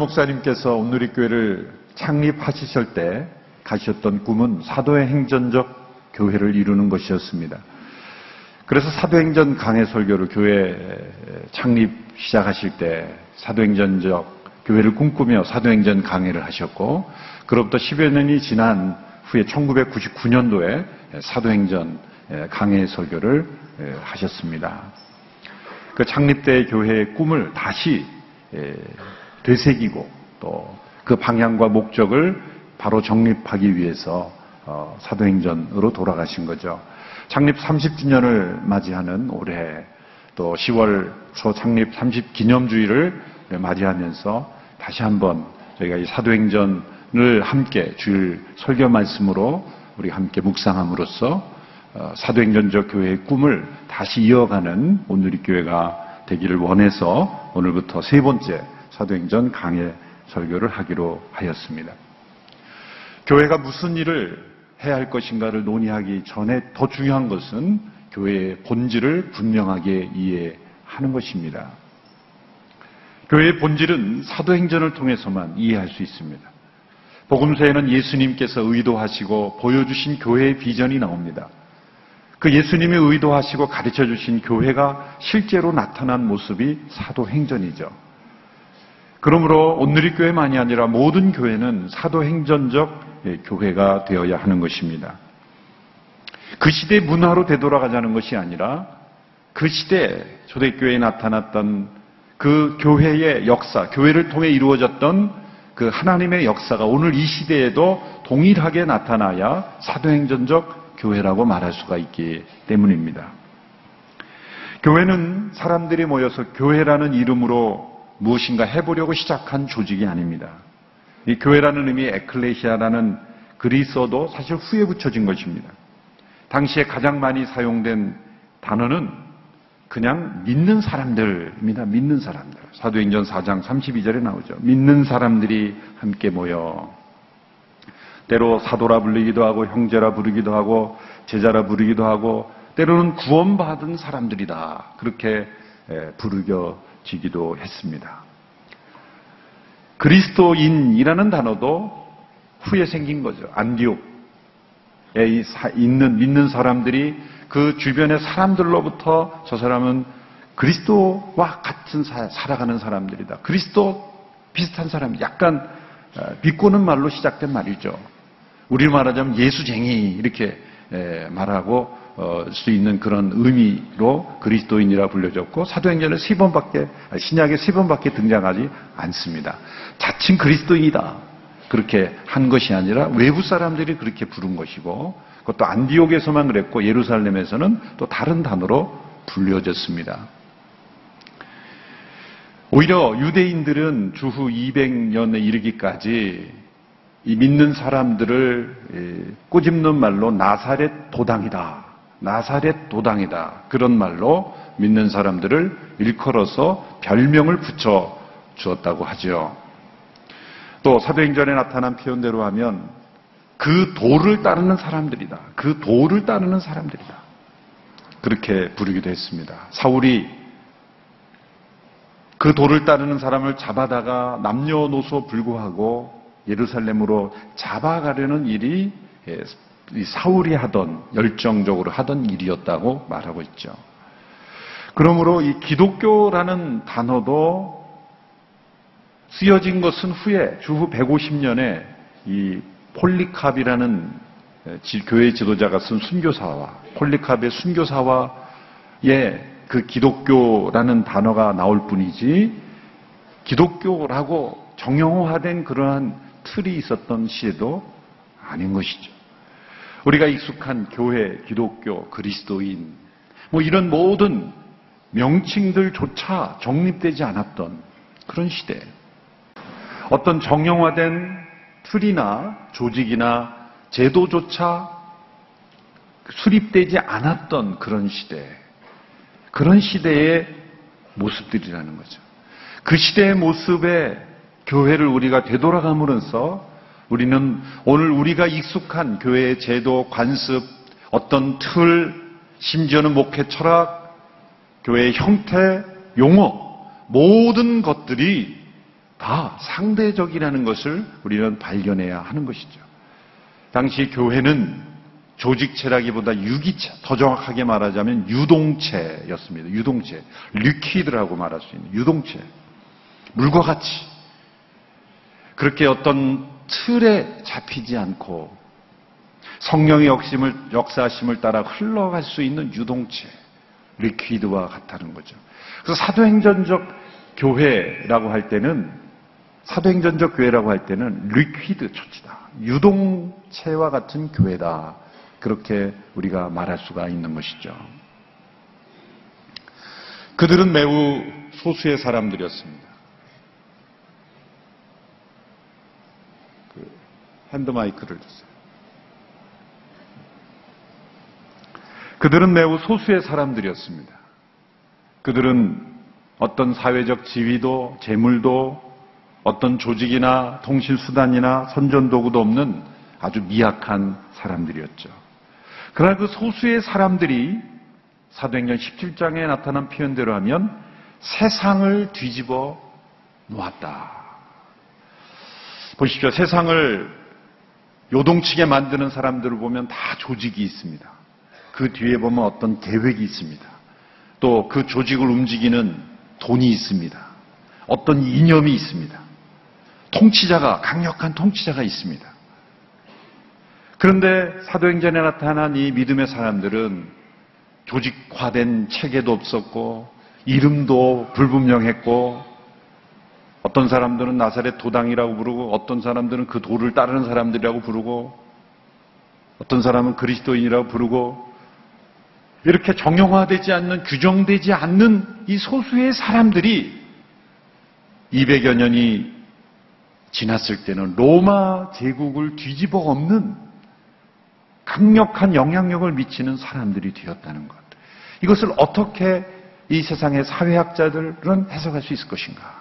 목사님께서 온누리교회를 창립하셨을 때 가셨던 꿈은 사도의 행전적 교회를 이루는 것이었습니다. 그래서 사도행전 강해 설교를 교회 창립 시작하실 때 사도행전적 교회를 꿈꾸며 사도행전 강해를 하셨고 그로부터 10여 년이 지난 후에 1999년도에 사도행전 강해 설교를 하셨습니다. 그 창립 때 교회의 꿈을 다시 되새기고 또 그 방향과 목적을 바로 정립하기 위해서 어, 사도행전으로 돌아가신 거죠. 창립 30주년을 맞이하는 올해 또 10월 초 창립 30 기념주의를 맞이하면서 다시 한번 저희가 이 사도행전을 함께 주일 설교 말씀으로 우리 함께 묵상함으로써 어, 사도행전적 교회의 꿈을 다시 이어가는 오늘의 교회가 되기를 원해서 오늘부터 세 번째 사도행전 강해 설교를 하기로 하였습니다. 교회가 무슨 일을 해야 할 것인가를 논의하기 전에 더 중요한 것은 교회의 본질을 분명하게 이해하는 것입니다. 교회의 본질은 사도행전을 통해서만 이해할 수 있습니다. 복음서에는 예수님께서 의도하시고 보여주신 교회의 비전이 나옵니다. 그 예수님이 의도하시고 가르쳐 주신 교회가 실제로 나타난 모습이 사도행전이죠. 그러므로 오늘의 교회만이 아니라 모든 교회는 사도행전적 예, 교회가 되어야 하는 것입니다. 그 시대 문화로 되돌아가자는 것이 아니라 그 시대 초대교회에 나타났던 그 교회의 역사, 교회를 통해 이루어졌던 그 하나님의 역사가 오늘 이 시대에도 동일하게 나타나야 사도행전적 교회라고 말할 수가 있기 때문입니다. 교회는 사람들이 모여서 교회라는 이름으로 무엇인가 해보려고 시작한 조직이 아닙니다. 이 교회라는 의미 에클레시아라는 그리스어도 사실 후에 붙여진 것입니다. 당시에 가장 많이 사용된 단어는 그냥 믿는 사람들입니다. 믿는 사람들. 사도행전 4장 32절에 나오죠. 믿는 사람들이 함께 모여 때로 사도라 불리기도 하고 형제라 부르기도 하고 제자라 부르기도 하고 때로는 구원받은 사람들이다. 그렇게 부르겨 지기도 했습니다. 그리스도인이라는 단어도 후에 생긴 거죠. 안디옥에 있는 믿는 사람들이 그 주변의 사람들로부터 저 사람은 그리스도와 같은 살아가는 사람들이다. 그리스도 비슷한 사람, 약간 어, 비꼬는 말로 시작된 말이죠. 우리 말하자면 예수쟁이 이렇게 말하고 어, 수 있는 그런 의미로 그리스도인이라 불려졌고 사도행전에 세 번밖에 신약에 세 번밖에 등장하지 않습니다. 자칭 그리스도인이다 그렇게 한 것이 아니라 외부 사람들이 그렇게 부른 것이고 그것도 안디옥에서만 그랬고 예루살렘에서는 또 다른 단어로 불려졌습니다. 오히려 유대인들은 주후 200년에 이르기까지 이 믿는 사람들을 꼬집는 말로 나사렛 도당이다. 나사렛 도당이다. 그런 말로 믿는 사람들을 일컬어서 별명을 붙여 주었다고 하죠. 또 사도행전에 나타난 표현대로 하면 그 도를 따르는 사람들이다. 그 도를 따르는 사람들이다. 그렇게 부르기도 했습니다. 사울이 그 도를 따르는 사람을 잡아다가 남녀노소 불구하고 예루살렘으로 잡아가려는 일이 예, 사울이 하던 열정적으로 하던 일이었다고 말하고 있죠. 그러므로 이 기독교라는 단어도 쓰여진 것은 후에 주후 150년에 이 폴리캅이라는 예, 교회 지도자가 쓴 순교사와 폴리캅의 순교사와의 그 기독교라는 단어가 나올 뿐이지 기독교라고 정형화된 그러한 틀이 있었던 시에도 아닌 것이죠. 우리가 익숙한 교회, 기독교, 그리스도인, 뭐 이런 모든 명칭들조차 정립되지 않았던 그런 시대. 어떤 정형화된 틀이나 조직이나 제도조차 수립되지 않았던 그런 시대. 그런 시대의 모습들이라는 거죠. 그 시대의 모습에 교회를 우리가 되돌아감으로써 우리는 오늘 우리가 익숙한 교회의 제도, 관습, 어떤 틀, 심지어는 목회 철학, 교회의 형태, 용어, 모든 것들이 다 상대적이라는 것을 우리는 발견해야 하는 것이죠. 당시 교회는 조직체라기보다 유기체, 더 정확하게 말하자면 유동체였습니다. 유동체. 리퀴드라고 말할 수 있는 유동체. 물과 같이. 그렇게 어떤 틀에 잡히지 않고 성령의 역심을, 역사심을 따라 흘러갈 수 있는 유동체. liquid와 같다는 거죠. 그래서 사도행전적 교회라고 할 때는 사도행전적 교회라고 할 때는 liquid church다. 유동체와 같은 교회다. 그렇게 우리가 말할 수가 있는 것이죠. 그들은 매우 소수의 사람들이었습니다. 핸드마이크를 주세요. 그들은 매우 소수의 사람들이었습니다. 그들은 어떤 사회적 지위도 재물도 어떤 조직이나 통신수단이나 선전도구도 없는 아주 미약한 사람들이었죠. 그러나 그 소수의 사람들이 사도행전 17장에 나타난 표현대로 하면 세상을 뒤집어 놓았다. 보십시오. 세상을 요동치게 만드는 사람들을 보면 다 조직이 있습니다. 그 뒤에 보면 어떤 계획이 있습니다. 또 그 조직을 움직이는 돈이 있습니다. 어떤 이념이 있습니다. 통치자가, 강력한 통치자가 있습니다. 그런데 사도행전에 나타난 이 믿음의 사람들은 조직화된 체계도 없었고, 이름도 불분명했고, 어떤 사람들은 나사렛 도당이라고 부르고, 어떤 사람들은 그 도를 따르는 사람들이라고 부르고, 어떤 사람은 그리스도인이라고 부르고, 이렇게 정형화되지 않는, 규정되지 않는 이 소수의 사람들이 200여 년이 지났을 때는 로마 제국을 뒤집어 엎는 강력한 영향력을 미치는 사람들이 되었다는 것. 이것을 어떻게 이 세상의 사회학자들은 해석할 수 있을 것인가?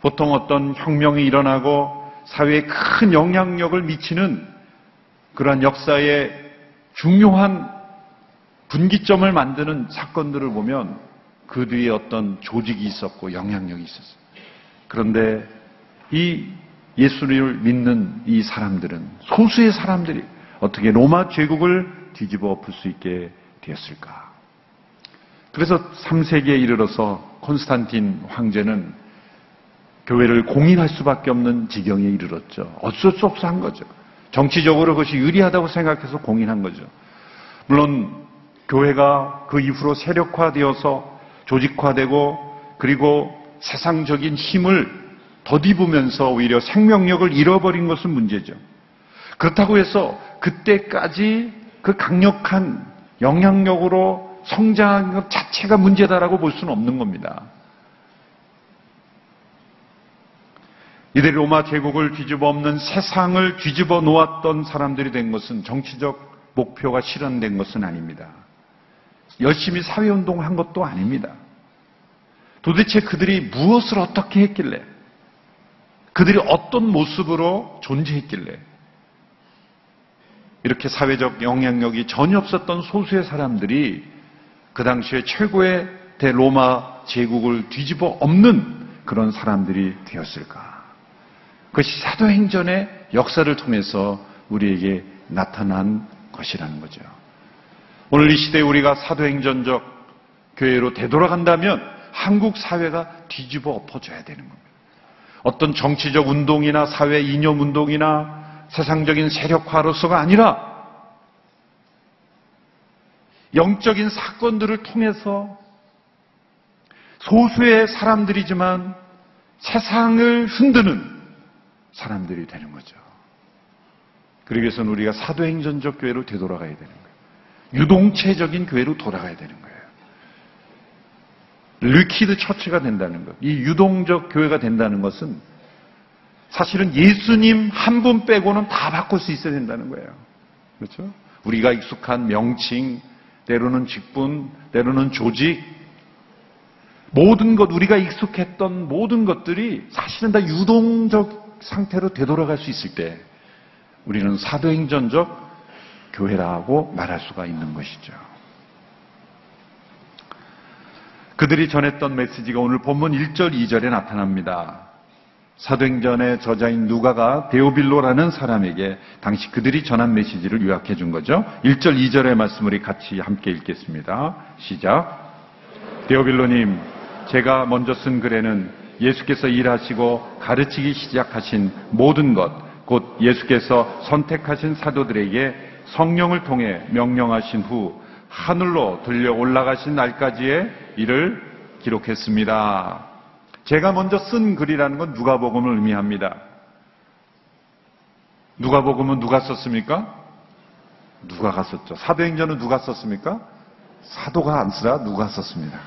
보통 어떤 혁명이 일어나고 사회에 큰 영향력을 미치는 그러한 역사의 중요한 분기점을 만드는 사건들을 보면 그 뒤에 어떤 조직이 있었고 영향력이 있었어요. 그런데 이 예수를 믿는 이 사람들은 소수의 사람들이 어떻게 로마 제국을 뒤집어 엎을 수 있게 되었을까? 그래서 3세기에 이르러서 콘스탄틴 황제는 교회를 공인할 수밖에 없는 지경에 이르렀죠. 어쩔 수 없어 한 거죠. 정치적으로 그것이 유리하다고 생각해서 공인한 거죠. 물론 교회가 그 이후로 세력화되어서 조직화되고 그리고 세상적인 힘을 덧입으면서 오히려 생명력을 잃어버린 것은 문제죠. 그렇다고 해서 그때까지 그 강력한 영향력으로 성장한 것 자체가 문제다라고 볼 수는 없는 겁니다. 이들이 로마 제국을 뒤집어 엎는 세상을 뒤집어 놓았던 사람들이 된 것은 정치적 목표가 실현된 것은 아닙니다. 열심히 사회운동을 한 것도 아닙니다. 도대체 그들이 무엇을 어떻게 했길래, 그들이 어떤 모습으로 존재했길래, 이렇게 사회적 영향력이 전혀 없었던 소수의 사람들이 그 당시에 최고의 대로마 제국을 뒤집어 엎는 그런 사람들이 되었을까? 그것이 사도행전의 역사를 통해서 우리에게 나타난 것이라는 거죠. 오늘 이 시대에 우리가 사도행전적 교회로 되돌아간다면 한국 사회가 뒤집어 엎어져야 되는 겁니다. 어떤 정치적 운동이나 사회 이념 운동이나 세상적인 세력화로서가 아니라 영적인 사건들을 통해서 소수의 사람들이지만 세상을 흔드는 사람들이 되는 거죠. 그러기 위해서는 우리가 사도행전적 교회로 되돌아가야 되는 거예요. 유동체적인 교회로 돌아가야 되는 거예요. liquid church가 된다는 것. 이 유동적 교회가 된다는 것은 사실은 예수님 한 분 빼고는 다 바꿀 수 있어야 된다는 거예요. 그렇죠? 우리가 익숙한 명칭, 때로는 직분, 때로는 조직, 모든 것, 우리가 익숙했던 모든 것들이 사실은 다 유동적 상태로 되돌아갈 수 있을 때 우리는 사도행전적 교회라고 말할 수가 있는 것이죠. 그들이 전했던 메시지가 오늘 본문 1절, 2절에 나타납니다. 사도행전의 저자인 누가가 데오빌로라는 사람에게 당시 그들이 전한 메시지를 요약해 준 거죠. 1절, 2절의 말씀을 같이 함께 읽겠습니다. 시작. 데오빌로님, 제가 먼저 쓴 글에는 예수께서 일하시고 가르치기 시작하신 모든 것, 곧 예수께서 선택하신 사도들에게 성령을 통해 명령하신 후 하늘로 들려 올라가신 날까지의 일을 기록했습니다. 제가 먼저 쓴 글이라는 건 누가복음을 의미합니다. 누가복음은 누가 썼습니까? 누가가 썼죠. 사도행전은 누가 썼습니까? 사도가 안 쓰라 누가 썼습니다.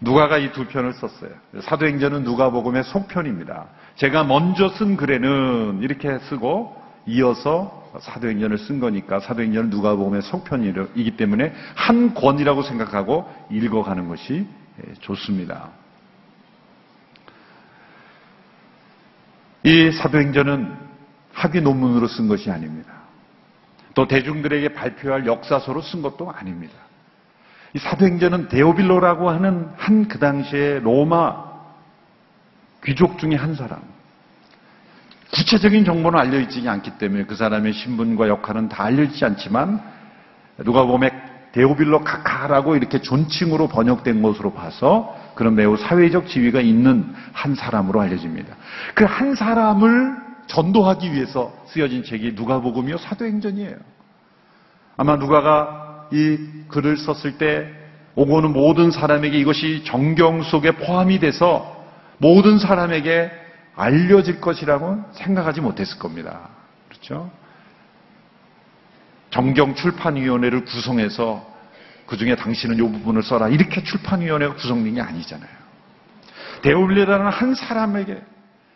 네. 누가가 이 두 편을 썼어요. 사도행전은 누가복음의 속편입니다. 제가 먼저 쓴 글에는 이렇게 쓰고 이어서 사도행전을 쓴 거니까 사도행전은 누가복음의 속편이기 때문에 한 권이라고 생각하고 읽어가는 것이 예, 좋습니다. 이 사도행전은 학위 논문으로 쓴 것이 아닙니다. 또 대중들에게 발표할 역사서로 쓴 것도 아닙니다. 이 사도행전은 데오빌로라고 하는 한 그 당시에 로마 귀족 중에 한 사람. 구체적인 정보는 알려있지 않기 때문에 그 사람의 신분과 역할은 다 알려지지 않지만 누가 보면 데오빌로 카카라고 이렇게 존칭으로 번역된 것으로 봐서 그런 매우 사회적 지위가 있는 한 사람으로 알려집니다. 그 한 사람을 전도하기 위해서 쓰여진 책이 누가복음이요 사도행전이에요. 아마 누가가 이 글을 썼을 때 오고 오는 모든 사람에게 이것이 정경 속에 포함이 돼서 모든 사람에게 알려질 것이라고 생각하지 못했을 겁니다. 그렇죠? 정경 출판위원회를 구성해서 그 중에 당신은 이 부분을 써라. 이렇게 출판위원회가 구성된 게 아니잖아요. 데올리라는 한 사람에게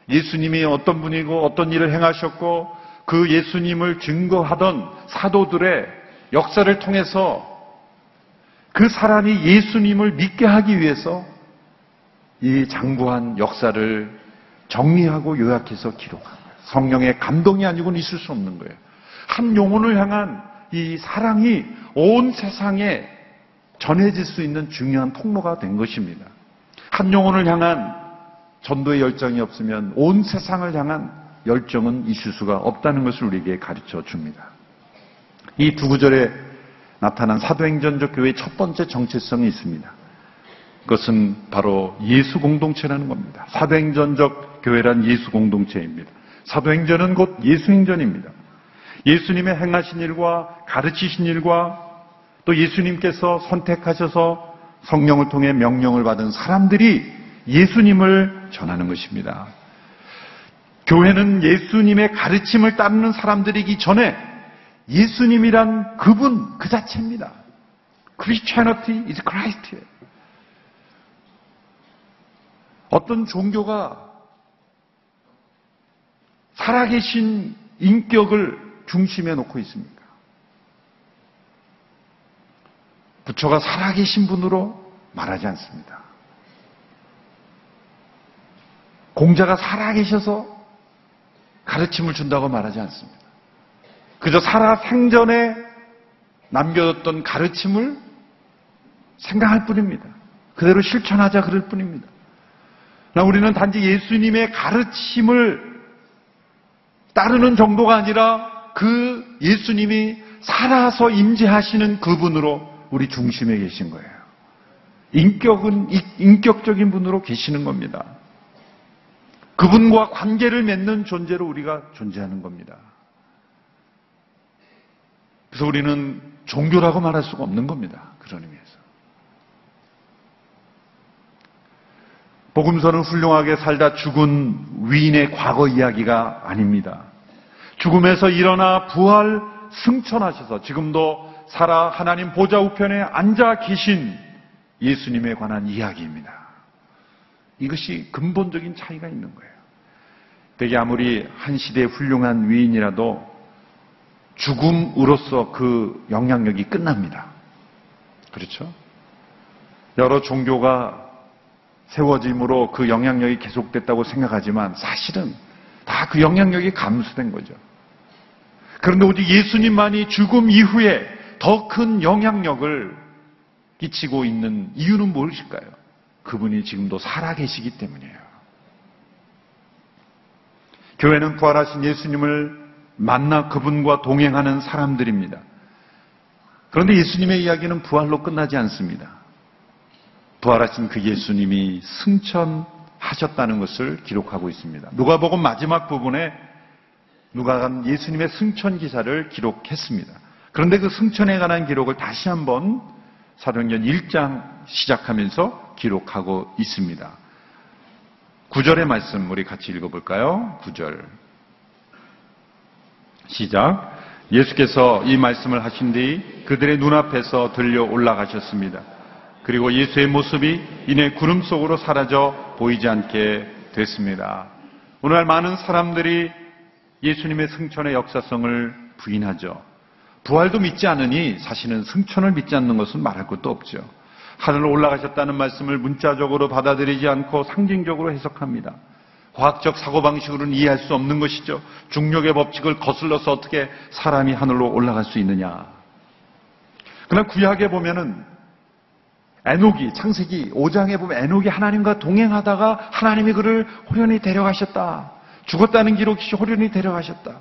예수님이 어떤 분이고 어떤 일을 행하셨고 그 예수님을 증거하던 사도들의 역사를 통해서 그 사람이 예수님을 믿게 하기 위해서 이 장구한 역사를 정리하고 요약해서 기록한 거예요. 성령의 감동이 아니고는 있을 수 없는 거예요. 한 영혼을 향한 이 사랑이 온 세상에 전해질 수 있는 중요한 통로가 된 것입니다. 한 영혼을 향한 전도의 열정이 없으면 온 세상을 향한 열정은 있을 수가 없다는 것을 우리에게 가르쳐 줍니다. 이 두 구절에 나타난 사도행전적 교회의 첫 번째 정체성이 있습니다. 그것은 바로 예수 공동체라는 겁니다. 사도행전적 교회란 예수 공동체입니다. 사도행전은 곧 예수행전입니다. 예수님의 행하신 일과 가르치신 일과 또 예수님께서 선택하셔서 성령을 통해 명령을 받은 사람들이 예수님을 전하는 것입니다. 교회는 예수님의 가르침을 따르는 사람들이기 전에 예수님이란 그분 그 자체입니다. Christianity is Christ. 어떤 종교가 살아계신 인격을 중심에 놓고 있습니까? 부처가 살아계신 분으로 말하지 않습니다. 공자가 살아계셔서 가르침을 준다고 말하지 않습니다. 그저 살아 생전에 남겨뒀던 가르침을 생각할 뿐입니다. 그대로 실천하자 그럴 뿐입니다. 우리는 단지 예수님의 가르침을 따르는 정도가 아니라 그 예수님이 살아서 임재하시는 그분으로 우리 중심에 계신 거예요. 인격은 인격적인 분으로 계시는 겁니다. 그분과 관계를 맺는 존재로 우리가 존재하는 겁니다. 그래서 우리는 종교라고 말할 수가 없는 겁니다. 그런 의미에서. 복음서는 훌륭하게 살다 죽은 위인의 과거 이야기가 아닙니다. 죽음에서 일어나 부활 승천하셔서 지금도 살아 하나님 보좌 우편에 앉아 계신 예수님에 관한 이야기입니다. 이것이 근본적인 차이가 있는 거예요. 되게 아무리 한 시대의 훌륭한 위인이라도 죽음으로써 그 영향력이 끝납니다. 그렇죠? 여러 종교가 세워짐으로 그 영향력이 계속됐다고 생각하지만 사실은 다 그 영향력이 감수된 거죠. 그런데 오직 예수님만이 죽음 이후에 더 큰 영향력을 끼치고 있는 이유는 무엇일까요? 그분이 지금도 살아계시기 때문이에요. 교회는 부활하신 예수님을 만나 그분과 동행하는 사람들입니다. 그런데 예수님의 이야기는 부활로 끝나지 않습니다. 부활하신 그 예수님이 승천하셨다는 것을 기록하고 있습니다. 누가복음 마지막 부분에 누가가 예수님의 승천 기사를 기록했습니다. 그런데 그 승천에 관한 기록을 다시 한번 사도행전 1장 시작하면서 기록하고 있습니다. 9절의 말씀 우리 같이 읽어볼까요? 9절. 시작. 예수께서 이 말씀을 하신 뒤 그들의 눈앞에서 들려 올라가셨습니다. 그리고 예수의 모습이 이내 구름 속으로 사라져 보이지 않게 됐습니다. 오늘날 많은 사람들이 예수님의 승천의 역사성을 부인하죠. 부활도 믿지 않으니 사실은 승천을 믿지 않는 것은 말할 것도 없죠. 하늘로 올라가셨다는 말씀을 문자적으로 받아들이지 않고 상징적으로 해석합니다. 과학적 사고방식으로는 이해할 수 없는 것이죠. 중력의 법칙을 거슬러서 어떻게 사람이 하늘로 올라갈 수 있느냐. 그러나 구약에 보면은 에녹이 창세기 5장에 보면 에녹이 하나님과 동행하다가 하나님이 그를 호련히 데려가셨다. 죽었다는 기록이 호련히 데려가셨다.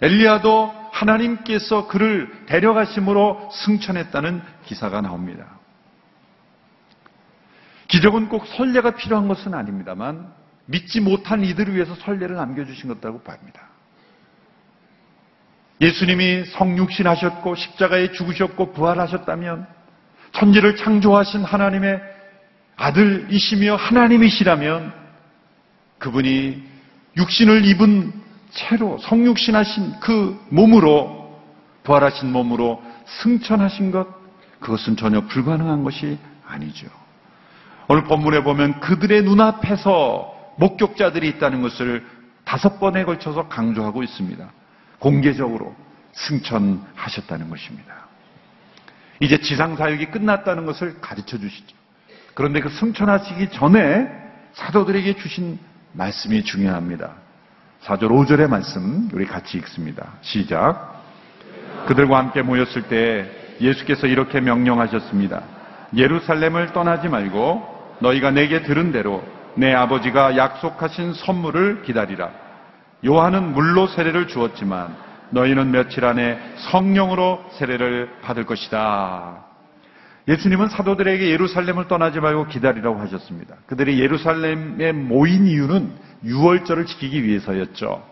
엘리야도 하나님께서 그를 데려가심으로 승천했다는 기사가 나옵니다. 기적은 꼭 선례가 필요한 것은 아닙니다만 믿지 못한 이들을 위해서 선례를 남겨주신 것이라고 봅니다. 예수님이 성육신 하셨고 십자가에 죽으셨고 부활하셨다면 천지를 창조하신 하나님의 아들이시며 하나님이시라면 그분이 육신을 입은 채로 성육신하신 그 몸으로 부활하신 몸으로 승천하신 것 그것은 전혀 불가능한 것이 아니죠. 오늘 본문에 보면 그들의 눈앞에서 목격자들이 있다는 것을 다섯 번에 걸쳐서 강조하고 있습니다. 공개적으로 승천하셨다는 것입니다. 이제 지상 사역이 끝났다는 것을 가르쳐 주시죠. 그런데 그 승천하시기 전에 사도들에게 주신 말씀이 중요합니다. 4절 5절의 말씀 우리 같이 읽습니다. 시작. 그들과 함께 모였을 때 예수께서 이렇게 명령하셨습니다. 예루살렘을 떠나지 말고 너희가 내게 들은 대로 내 아버지가 약속하신 선물을 기다리라. 요한은 물로 세례를 주었지만 너희는 며칠 안에 성령으로 세례를 받을 것이다. 예수님은 사도들에게 예루살렘을 떠나지 말고 기다리라고 하셨습니다. 그들이 예루살렘에 모인 이유는 6월절을 지키기 위해서였죠.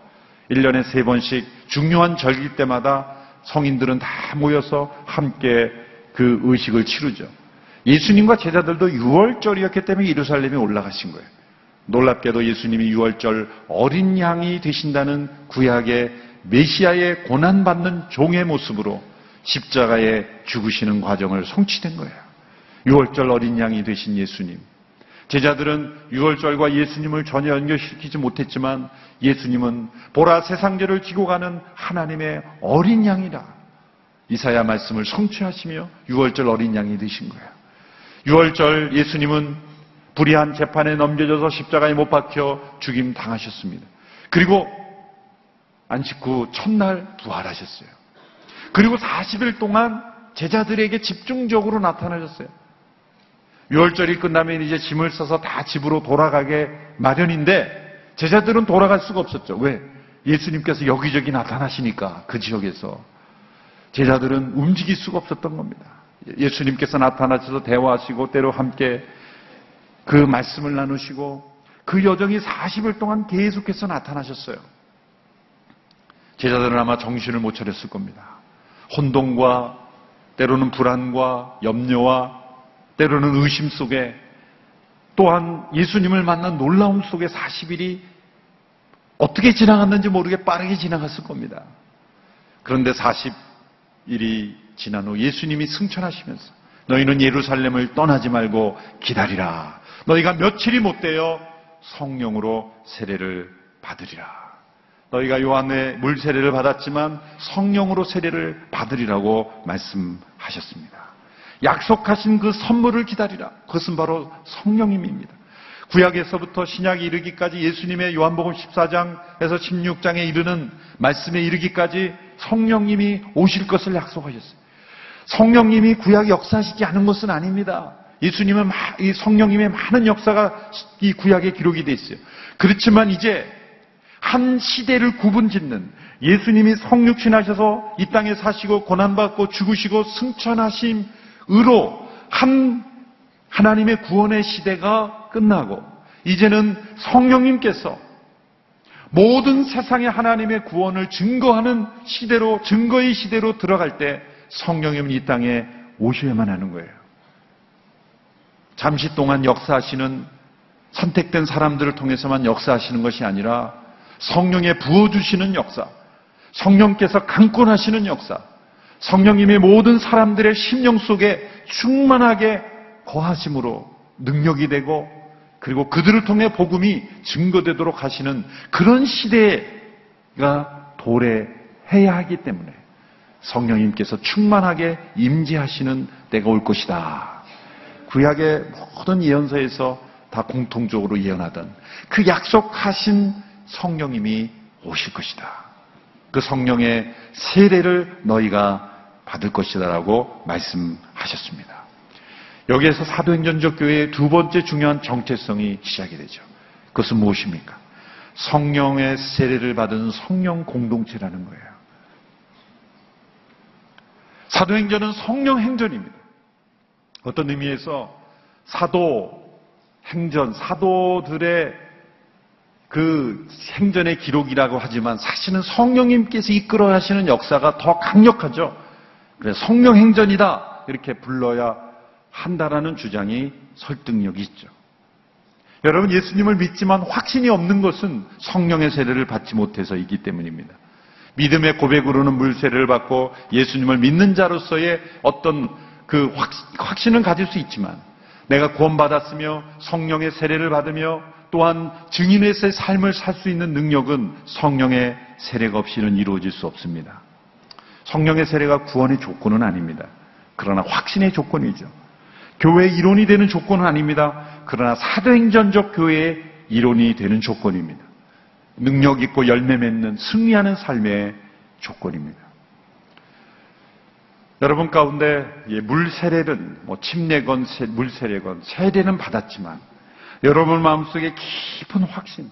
1년에 세 번씩 중요한 절기 때마다 성인들은 다 모여서 함께 그 의식을 치르죠. 예수님과 제자들도 6월절이었기 때문에 예루살렘에 올라가신 거예요. 놀랍게도 예수님이 6월절 어린 양이 되신다는 구약의 메시아의 고난받는 종의 모습으로 십자가에 죽으시는 과정을 성취된 거예요. 6월절 어린 양이 되신 예수님. 제자들은 6월절과 예수님을 전혀 연결시키지 못했지만 예수님은 보라 세상죄를 지고 가는 하나님의 어린 양이라 이사야 말씀을 성취하시며 6월절 어린 양이 되신 거예요. 6월절 예수님은 불의한 재판에 넘겨져서 십자가에 못 박혀 죽임 당하셨습니다. 그리고 안식 후 첫날 부활하셨어요. 그리고 40일 동안 제자들에게 집중적으로 나타나셨어요. 6월절이 끝나면 이제 짐을 써서 다 집으로 돌아가게 마련인데 제자들은 돌아갈 수가 없었죠. 왜? 예수님께서 여기저기 나타나시니까 그 지역에서 제자들은 움직일 수가 없었던 겁니다. 예수님께서 나타나셔서 대화하시고 때로 함께 그 말씀을 나누시고 그 여정이 40일 동안 계속해서 나타나셨어요. 제자들은 아마 정신을 못 차렸을 겁니다. 혼동과 때로는 불안과 염려와 때로는 의심 속에 또한 예수님을 만난 놀라움 속에 40일이 어떻게 지나갔는지 모르게 빠르게 지나갔을 겁니다. 그런데 40일이 지난 후 예수님이 승천하시면서 너희는 예루살렘을 떠나지 말고 기다리라. 너희가 며칠이 못 되어 성령으로 세례를 받으리라. 너희가 요한의 물 세례를 받았지만 성령으로 세례를 받으리라고 말씀하셨습니다. 약속하신 그 선물을 기다리라. 그것은 바로 성령님입니다. 구약에서부터 신약이 이르기까지 예수님의 요한복음 14장에서 16장에 이르는 말씀에 이르기까지 성령님이 오실 것을 약속하셨어요. 성령님이 구약 역사하시지 않은 것은 아닙니다. 예수님은 마- 이 성령님의 많은 역사가 이 구약에 기록이 돼 있어요. 그렇지만 이제 한 시대를 구분짓는 예수님이 성육신하셔서 이 땅에 사시고 고난받고 죽으시고 승천하심으로 한 하나님의 구원의 시대가 끝나고 이제는 성령님께서 모든 세상의 하나님의 구원을 증거하는 시대로 증거의 시대로 들어갈 때 성령님은 이 땅에 오셔야만 하는 거예요. 잠시 동안 역사하시는 선택된 사람들을 통해서만 역사하시는 것이 아니라 성령의 부어주시는 역사, 성령께서 강권하시는 역사, 성령님의 모든 사람들의 심령 속에 충만하게 거하심으로 능력이 되고 그리고 그들을 통해 복음이 증거되도록 하시는 그런 시대가 도래해야 하기 때문에 성령님께서 충만하게 임재하시는 때가 올 것이다. 구약의 모든 예언서에서 다 공통적으로 예언하던 그 약속하신 성령님이 오실 것이다. 그 성령의 세례를 너희가 받을 것이다라고 말씀하셨습니다. 여기에서 사도행전적 교회의 두 번째 중요한 정체성이 시작이 되죠. 그것은 무엇입니까? 성령의 세례를 받은 성령 공동체라는 거예요. 사도행전은 성령 행전입니다. 어떤 의미에서 사도 행전, 사도들의 그 행전의 기록이라고 하지만 사실은 성령님께서 이끌어 하시는 역사가 더 강력하죠. 그래서 성령 행전이다. 이렇게 불러야 한다라는 주장이 설득력이 있죠. 여러분, 예수님을 믿지만 확신이 없는 것은 성령의 세례를 받지 못해서이기 때문입니다. 믿음의 고백으로는 물세례를 받고 예수님을 믿는 자로서의 어떤 그 확신은 가질 수 있지만 내가 구원받았으며 성령의 세례를 받으며 또한 증인에서의 삶을 살 수 있는 능력은 성령의 세례가 없이는 이루어질 수 없습니다. 성령의 세례가 구원의 조건은 아닙니다. 그러나 확신의 조건이죠. 교회의 이론이 되는 조건은 아닙니다. 그러나 사도행전적 교회의 이론이 되는 조건입니다. 능력 있고 열매 맺는 승리하는 삶의 조건입니다. 여러분 가운데 물 세례는 뭐 침례건 물 세례건 세례는 받았지만 여러분 마음속에 깊은 확신,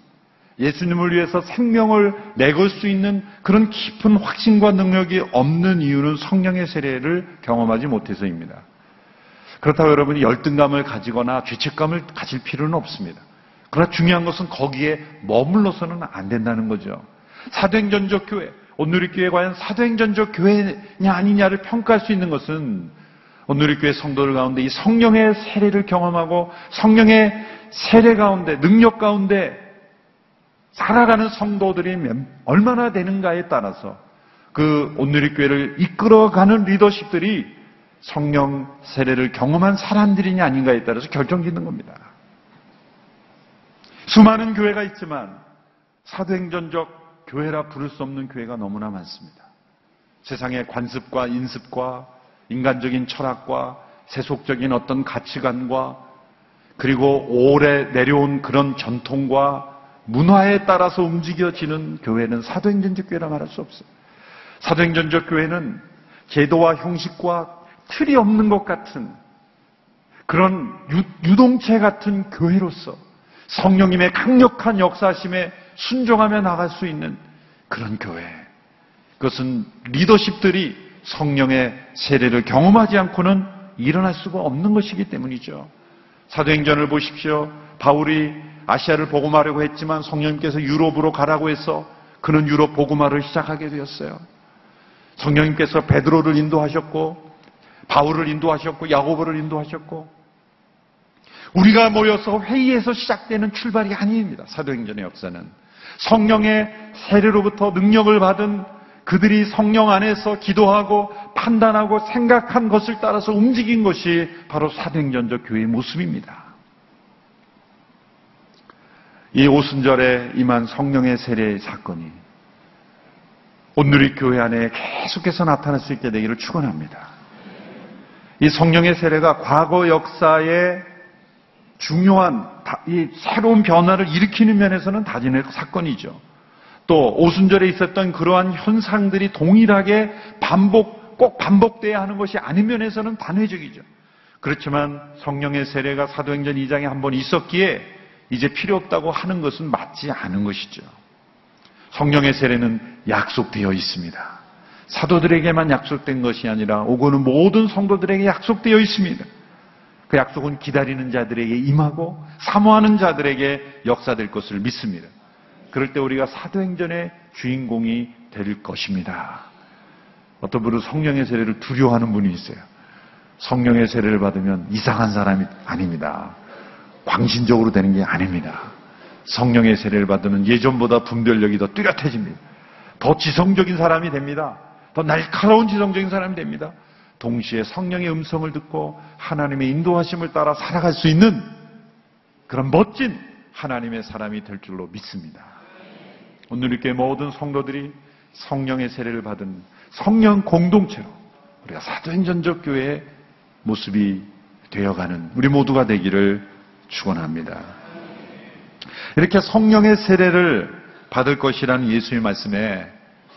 예수님을 위해서 생명을 내걸 수 있는 그런 깊은 확신과 능력이 없는 이유는 성령의 세례를 경험하지 못해서입니다. 그렇다고 여러분이 열등감을 가지거나 죄책감을 가질 필요는 없습니다. 그러나 중요한 것은 거기에 머물러서는 안 된다는 거죠. 사도행전적 교회, 오늘의 과연 사도행전적 교회냐 아니냐를 평가할 수 있는 것은 오늘의 교회 성도들 가운데 이 성령의 세례를 경험하고 성령의 세례 가운데 능력 가운데 살아가는 성도들이 얼마나 되는가에 따라서 그 오늘의 교회를 이끌어가는 리더십들이 성령 세례를 경험한 사람들이냐 아닌가에 따라서 결정짓는 겁니다. 수많은 교회가 있지만 사도행전적 교회라 부를 수 없는 교회가 너무나 많습니다. 세상의 관습과 인습과 인간적인 철학과 세속적인 어떤 가치관과 그리고 오래 내려온 그런 전통과 문화에 따라서 움직여지는 교회는 사도행전적 교회라 말할 수 없어요. 사도행전적 교회는 제도와 형식과 틀이 없는 것 같은 그런 유, 동체 같은 교회로서 성령님의 강력한 역사심에 순종하며 나갈 수 있는 그런 교회. 그것은 리더십들이 성령의 세례를 경험하지 않고는 일어날 수가 없는 것이기 때문이죠. 사도행전을 보십시오. 바울이 아시아를 복음하려고 했지만 성령님께서 유럽으로 가라고 해서 그는 유럽 복음화를 시작하게 되었어요. 성령님께서 베드로를 인도하셨고 바울을 인도하셨고 야고보를 인도하셨고 우리가 모여서 회의에서 시작되는 출발이 아닙니다. 사도행전의 역사는 성령의 세례로부터 능력을 받은 그들이 성령 안에서 기도하고 판단하고 생각한 것을 따라서 움직인 것이 바로 사도행전적 교회의 모습입니다. 이 오순절에 임한 성령의 세례 사건이 오늘의 교회 안에 계속해서 나타날 수 있게 되기를 축원합니다. 이 성령의 세례가 과거 역사의 중요한 이 새로운 변화를 일으키는 면에서는 다진의 사건이죠. 또 오순절에 있었던 그러한 현상들이 동일하게 반복 꼭 반복돼야 하는 것이 아닌 면에서는 단회적이죠. 그렇지만 성령의 세례가 사도행전 2장에 한 번 있었기에 이제 필요 없다고 하는 것은 맞지 않은 것이죠. 성령의 세례는 약속되어 있습니다. 사도들에게만 약속된 것이 아니라 오고는 모든 성도들에게 약속되어 있습니다. 그 약속은 기다리는 자들에게 임하고 사모하는 자들에게 역사될 것을 믿습니다. 그럴 때 우리가 사도행전의 주인공이 될 것입니다. 어떤 분은 성령의 세례를 두려워하는 분이 있어요. 성령의 세례를 받으면 이상한 사람이 아닙니다. 광신적으로 되는 게 아닙니다. 성령의 세례를 받으면 예전보다 분별력이 더 뚜렷해집니다. 더 지성적인 사람이 됩니다. 더 날카로운 지성적인 사람이 됩니다. 동시에 성령의 음성을 듣고 하나님의 인도하심을 따라 살아갈 수 있는 그런 멋진 하나님의 사람이 될 줄로 믿습니다. 오늘 이렇게 모든 성도들이 성령의 세례를 받은 성령 공동체로 우리가 사도행전적 교회의 모습이 되어가는 우리 모두가 되기를 축원합니다. 이렇게 성령의 세례를 받을 것이라는 예수의 말씀에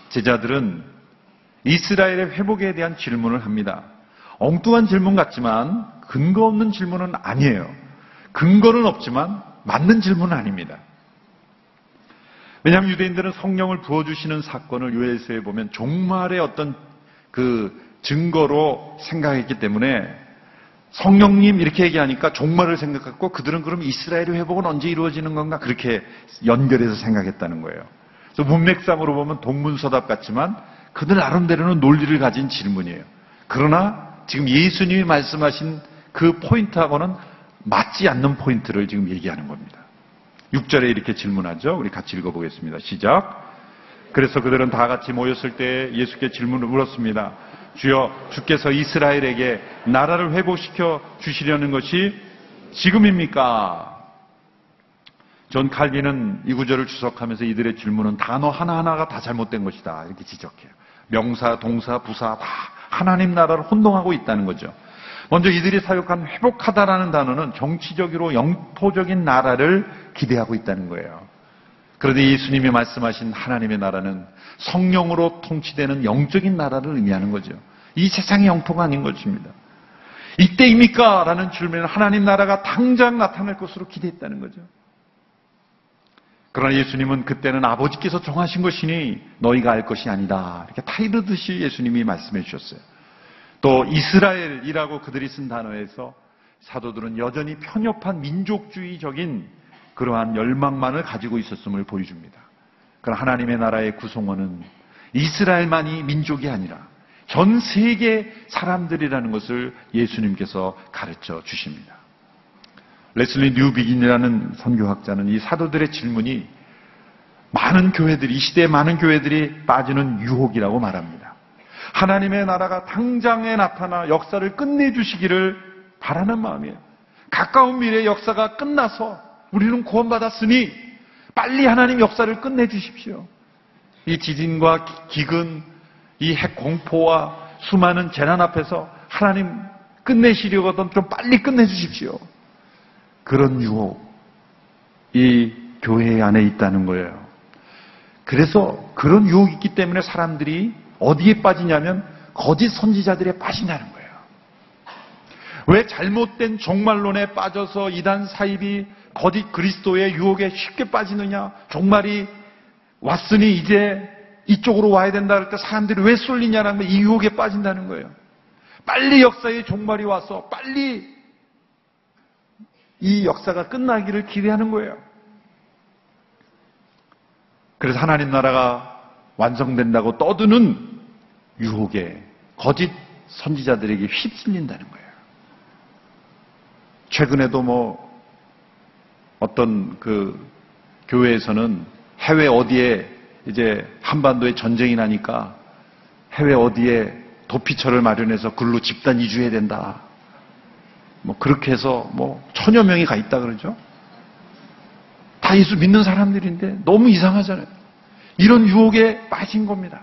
제자들은 이스라엘의 회복에 대한 질문을 합니다. 엉뚱한 질문 같지만 근거 없는 질문은 아니에요. 근거는 없지만 맞는 질문은 아닙니다. 왜냐하면 유대인들은 성령을 부어주시는 사건을 요엘서에 보면 종말의 어떤 그 증거로 생각했기 때문에 성령님 이렇게 얘기하니까 종말을 생각했고 그들은 그럼 이스라엘의 회복은 언제 이루어지는 건가 그렇게 연결해서 생각했다는 거예요. 그래서 문맥상으로 보면 동문서답 같지만 그들 나름대로는 논리를 가진 질문이에요. 그러나 지금 예수님이 말씀하신 그 포인트하고는 맞지 않는 포인트를 지금 얘기하는 겁니다. 6절에 이렇게 질문하죠. 우리 같이 읽어보겠습니다. 시작. 그래서 그들은 다 같이 모였을 때 예수께 질문을 물었습니다. 주여, 주께서 이스라엘에게 나라를 회복시켜 주시려는 것이 지금입니까? 존 칼빈은 이 구절을 주석하면서 이들의 질문은 단어 하나하나가 다 잘못된 것이다. 이렇게 지적해요. 명사, 동사, 부사 다 하나님 나라를 혼동하고 있다는 거죠. 먼저 이들이 사용한 회복하다라는 단어는 정치적으로 영토적인 나라를 기대하고 있다는 거예요. 그런데 예수님이 말씀하신 하나님의 나라는 성령으로 통치되는 영적인 나라를 의미하는 거죠. 이 세상의 영토가 아닌 것입니다. 이때입니까? 라는 질문은 하나님 나라가 당장 나타날 것으로 기대했다는 거죠. 그러나 예수님은 그때는 아버지께서 정하신 것이니 너희가 알 것이 아니다. 이렇게 타이르듯이 예수님이 말씀해 주셨어요. 또 이스라엘이라고 그들이 쓴 단어에서 사도들은 여전히 편협한 민족주의적인 그러한 열망만을 가지고 있었음을 보여줍니다. 그러나 하나님의 나라의 구성원은 이스라엘만이 민족이 아니라 전 세계 사람들이라는 것을 예수님께서 가르쳐 주십니다. 레슬리 뉴비긴이라는 선교학자는 이 사도들의 질문이 많은 교회들이, 이 시대의 많은 교회들이 빠지는 유혹이라고 말합니다. 하나님의 나라가 당장에 나타나 역사를 끝내주시기를 바라는 마음이에요. 가까운 미래의 역사가 끝나서 우리는 구원받았으니 빨리 하나님 역사를 끝내주십시오. 이 지진과 기근, 이 핵 공포와 수많은 재난 앞에서 하나님 끝내시려거든 좀 빨리 끝내주십시오. 그런 유혹, 이 교회 안에 있다는 거예요. 그래서 그런 유혹이 있기 때문에 사람들이 어디에 빠지냐면 거짓 선지자들에 빠진다는 거예요. 왜 잘못된 종말론에 빠져서 이단 사입이 거짓 그리스도의 유혹에 쉽게 빠지느냐? 종말이 왔으니 이제 이쪽으로 와야 된다 할 때 사람들이 왜 쏠리냐는 이 유혹에 빠진다는 거예요. 빨리 역사의 종말이 와서 빨리 이 역사가 끝나기를 기대하는 거예요. 그래서 하나님 나라가 완성된다고 떠드는 유혹에 거짓 선지자들에게 휩쓸린다는 거예요. 최근에도 뭐 어떤 그 교회에서는 해외 어디에 이제 한반도에 전쟁이 나니까 해외 어디에 도피처를 마련해서 글로 집단 이주해야 된다. 뭐 그렇게 해서 뭐 천여 명이 가 있다 그러죠. 다 예수 믿는 사람들인데 너무 이상하잖아요. 이런 유혹에 빠진 겁니다.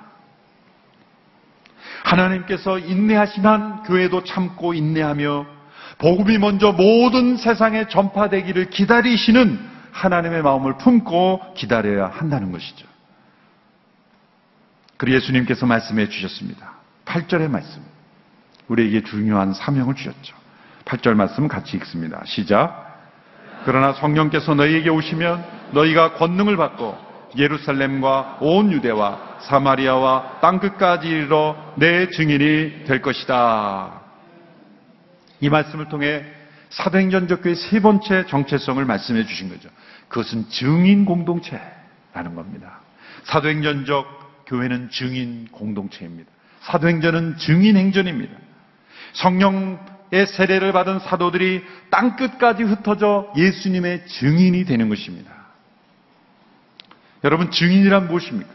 하나님께서 인내하시한 교회도 참고 인내하며 복음이 먼저 모든 세상에 전파되기를 기다리시는 하나님의 마음을 품고 기다려야 한다는 것이죠. 그리 예수님께서 말씀해 주셨습니다. 8절의 말씀. 우리에게 중요한 사명을 주셨죠. 8절 말씀 같이 읽습니다. 시작. 그러나 성령께서 너희에게 오시면 너희가 권능을 받고 예루살렘과 온 유대와 사마리아와 땅 끝까지 이르러 내 증인이 될 것이다. 이 말씀을 통해 사도행전적 교회 세 번째 정체성을 말씀해 주신 거죠. 그것은 증인 공동체라는 겁니다. 사도행전적 교회는 증인 공동체입니다. 사도행전은 증인 행전입니다. 성령의 세례를 받은 사도들이 땅 끝까지 흩어져 예수님의 증인이 되는 것입니다. 여러분 증인이란 무엇입니까?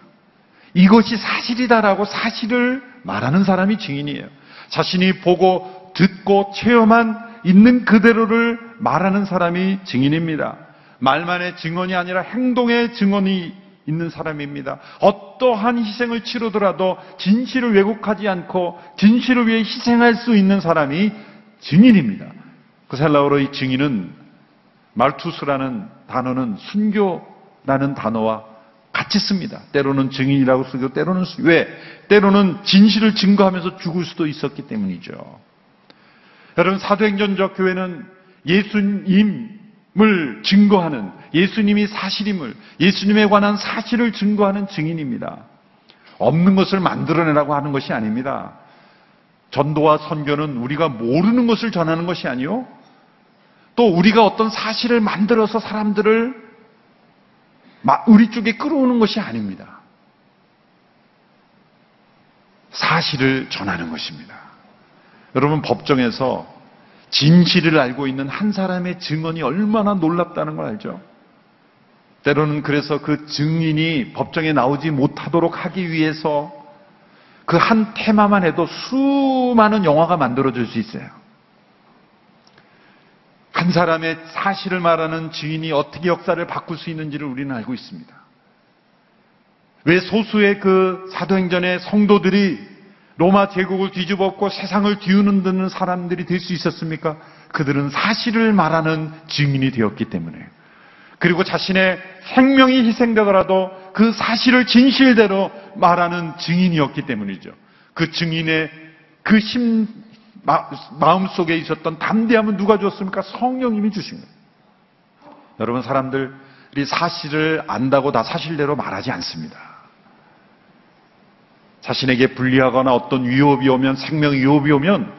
이것이 사실이다라고 사실을 말하는 사람이 증인이에요. 자신이 보고 듣고 체험한 있는 그대로를 말하는 사람이 증인입니다. 말만의 증언이 아니라 행동의 증언이 있는 사람입니다. 어떠한 희생을 치르더라도 진실을 왜곡하지 않고 진실을 위해 희생할 수 있는 사람이 증인입니다. 그 헬라어로의 증인은 말투스라는 단어는 순교라는 단어와 같이 씁니다. 때로는 증인이라고 쓰고 때로는 수. 왜? 때로는 진실을 증거하면서 죽을 수도 있었기 때문이죠. 여러분 사도행전적 교회는 예수님을 증거하는 예수님이 사실임을 예수님에 관한 사실을 증거하는 증인입니다. 없는 것을 만들어내라고 하는 것이 아닙니다. 전도와 선교는 우리가 모르는 것을 전하는 것이 아니요. 또 우리가 어떤 사실을 만들어서 사람들을 우리 쪽에 끌어오는 것이 아닙니다. 사실을 전하는 것입니다. 여러분 법정에서 진실을 알고 있는 한 사람의 증언이 얼마나 놀랍다는 걸 알죠? 때로는 그래서 그 증인이 법정에 나오지 못하도록 하기 위해서 그 한 테마만 해도 수많은 영화가 만들어질 수 있어요. 한 사람의 사실을 말하는 증인이 어떻게 역사를 바꿀 수 있는지를 우리는 알고 있습니다. 왜 소수의 그 사도행전의 성도들이 로마 제국을 뒤집었고 세상을 뒤우는 사람들이 될 수 있었습니까? 그들은 사실을 말하는 증인이 되었기 때문에. 그리고 자신의 생명이 희생되더라도 그 사실을 진실대로 말하는 증인이었기 때문이죠. 그 증인의 그 심, 마음 속에 있었던 담대함은 누가 줬습니까? 성령님이 주신 거예요. 여러분, 사람들이 사실을 안다고 다 사실대로 말하지 않습니다. 자신에게 불리하거나 어떤 위협이 오면 생명 위협이 오면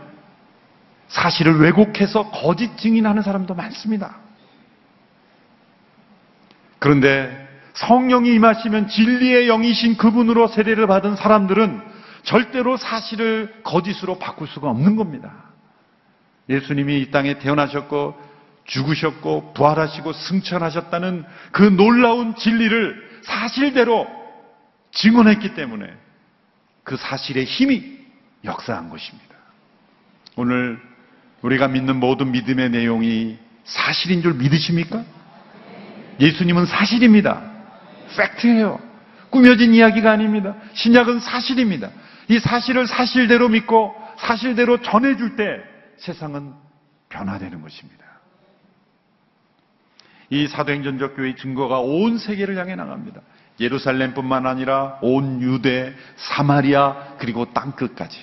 사실을 왜곡해서 거짓 증인하는 사람도 많습니다. 그런데 성령이 임하시면 진리의 영이신 그분으로 세례를 받은 사람들은 절대로 사실을 거짓으로 바꿀 수가 없는 겁니다. 예수님이 이 땅에 태어나셨고 죽으셨고 부활하시고 승천하셨다는 그 놀라운 진리를 사실대로 증언했기 때문에 그 사실의 힘이 역사한 것입니다. 오늘 우리가 믿는 모든 믿음의 내용이 사실인 줄 믿으십니까? 예수님은 사실입니다. 팩트예요. 꾸며진 이야기가 아닙니다. 신약은 사실입니다. 이 사실을 사실대로 믿고 사실대로 전해줄 때 세상은 변화되는 것입니다. 이 사도행전적 교회의 증거가 온 세계를 향해 나갑니다. 예루살렘뿐만 아니라 온 유대, 사마리아, 그리고 땅끝까지.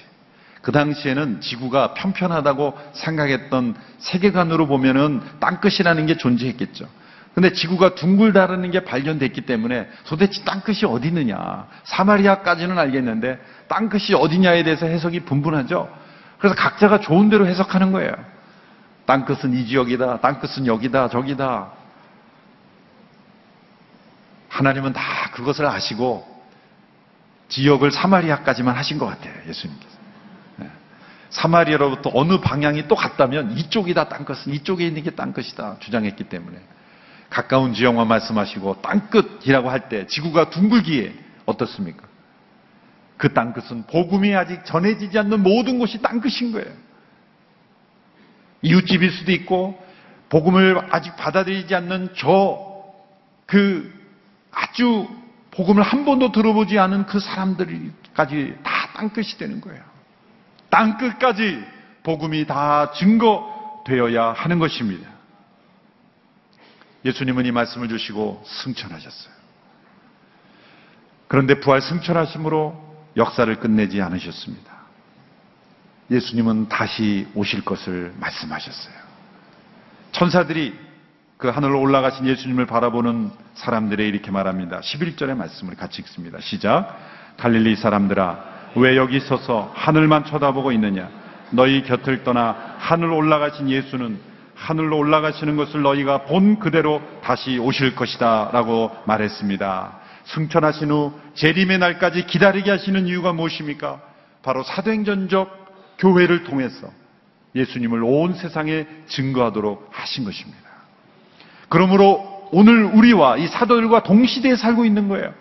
그 당시에는 지구가 편편하다고 생각했던 세계관으로 보면은 땅끝이라는 게 존재했겠죠. 근데 지구가 둥글다라는 게 발견됐기 때문에 도대체 땅끝이 어디 있느냐. 사마리아까지는 알겠는데 땅끝이 어디냐에 대해서 해석이 분분하죠. 그래서 각자가 좋은 대로 해석하는 거예요. 땅끝은 이 지역이다. 땅끝은 여기다. 저기다. 하나님은 다 그것을 아시고 지역을 사마리아까지만 하신 것 같아요. 예수님께서. 네. 사마리아로부터 어느 방향이 또 갔다면 이쪽이다 땅끝은 이쪽에 있는 게 땅끝이다 주장했기 때문에 가까운 지역만 말씀하시고 땅끝이라고 할 때 지구가 둥글기에 어떻습니까? 그 땅끝은 복음이 아직 전해지지 않는 모든 곳이 땅끝인 거예요. 이웃집일 수도 있고 복음을 아직 받아들이지 않는 저 그 아주 복음을 한 번도 들어보지 않은 그 사람들까지 다 땅끝이 되는 거예요. 땅끝까지 복음이 다 증거되어야 하는 것입니다. 예수님은 이 말씀을 주시고 승천하셨어요. 그런데 부활 승천하심으로 역사를 끝내지 않으셨습니다. 예수님은 다시 오실 것을 말씀하셨어요. 천사들이 그 하늘로 올라가신 예수님을 바라보는 사람들의 이렇게 말합니다. 11절의 말씀을 같이 읽습니다. 시작. 갈릴리 사람들아, 왜 여기 서서 하늘만 쳐다보고 있느냐? 너희 곁을 떠나 하늘 올라가신 예수는 하늘로 올라가시는 것을 너희가 본 그대로 다시 오실 것이다. 라고 말했습니다. 승천하신 후 재림의 날까지 기다리게 하시는 이유가 무엇입니까? 바로 사도행전적 교회를 통해서 예수님을 온 세상에 증거하도록 하신 것입니다. 그러므로 오늘 우리와 이 사도들과 동시대에 살고 있는 거예요.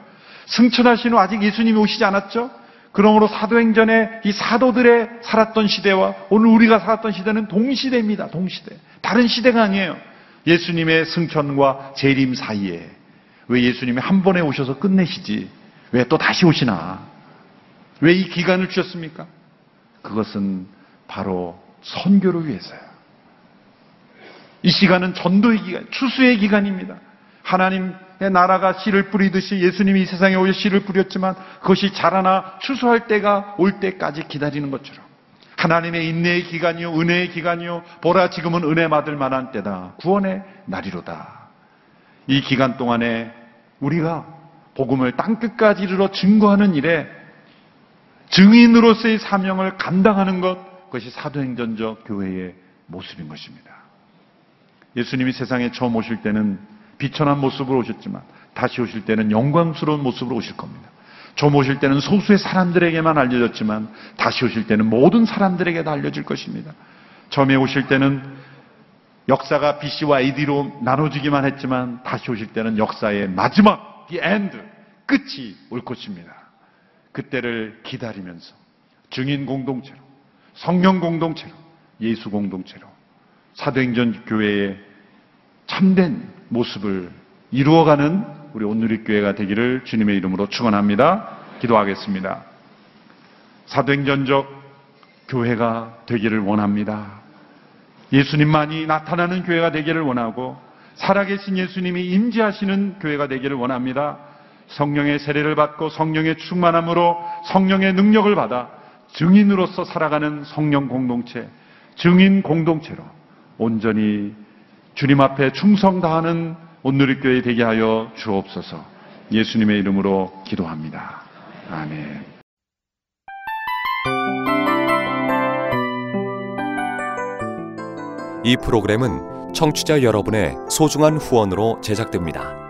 승천하신 후 아직 예수님이 오시지 않았죠? 그러므로 사도행전에 이 사도들의 살았던 시대와 오늘 우리가 살았던 시대는 동시대입니다. 동시대. 다른 시대가 아니에요. 예수님의 승천과 재림 사이에 왜 예수님이 한 번에 오셔서 끝내시지? 왜 또 다시 오시나? 왜 이 기간을 주셨습니까? 그것은 바로 선교를 위해서요. 이 시간은 전도의 기간, 추수의 기간입니다. 하나님의 나라가 씨를 뿌리듯이 예수님이 이 세상에 오셔 씨를 뿌렸지만 그것이 자라나 추수할 때가 올 때까지 기다리는 것처럼 하나님의 인내의 기간이요, 은혜의 기간이요, 보라 지금은 은혜 받을 만한 때다. 구원의 날이로다. 이 기간 동안에 우리가 복음을 땅끝까지 이르러 증거하는 일에 증인으로서의 사명을 감당하는 것, 그것이 사도행전적 교회의 모습인 것입니다. 예수님이 세상에 처음 오실 때는 비천한 모습으로 오셨지만 다시 오실 때는 영광스러운 모습으로 오실 겁니다. 처음 오실 때는 소수의 사람들에게만 알려졌지만 다시 오실 때는 모든 사람들에게 다 알려질 것입니다. 처음에 오실 때는 역사가 BC와 AD로 나눠지기만 했지만 다시 오실 때는 역사의 마지막, the end, 끝이 올 것입니다. 그때를 기다리면서 증인 공동체로, 성령 공동체로, 예수 공동체로 사도행전 교회의 참된 모습을 이루어가는 우리 온누리교회가 되기를 주님의 이름으로 축원합니다. 기도하겠습니다. 사도행전적 교회가 되기를 원합니다. 예수님만이 나타나는 교회가 되기를 원하고 살아계신 예수님이 임재하시는 교회가 되기를 원합니다. 성령의 세례를 받고 성령의 충만함으로 성령의 능력을 받아 증인으로서 살아가는 성령 공동체, 증인 공동체로 온전히 주님 앞에 충성 다하는 온누리 교회 되게 하여 주옵소서. 예수님의 이름으로 기도합니다. 아멘. 이 프로그램은 청취자 여러분의 소중한 후원으로 제작됩니다.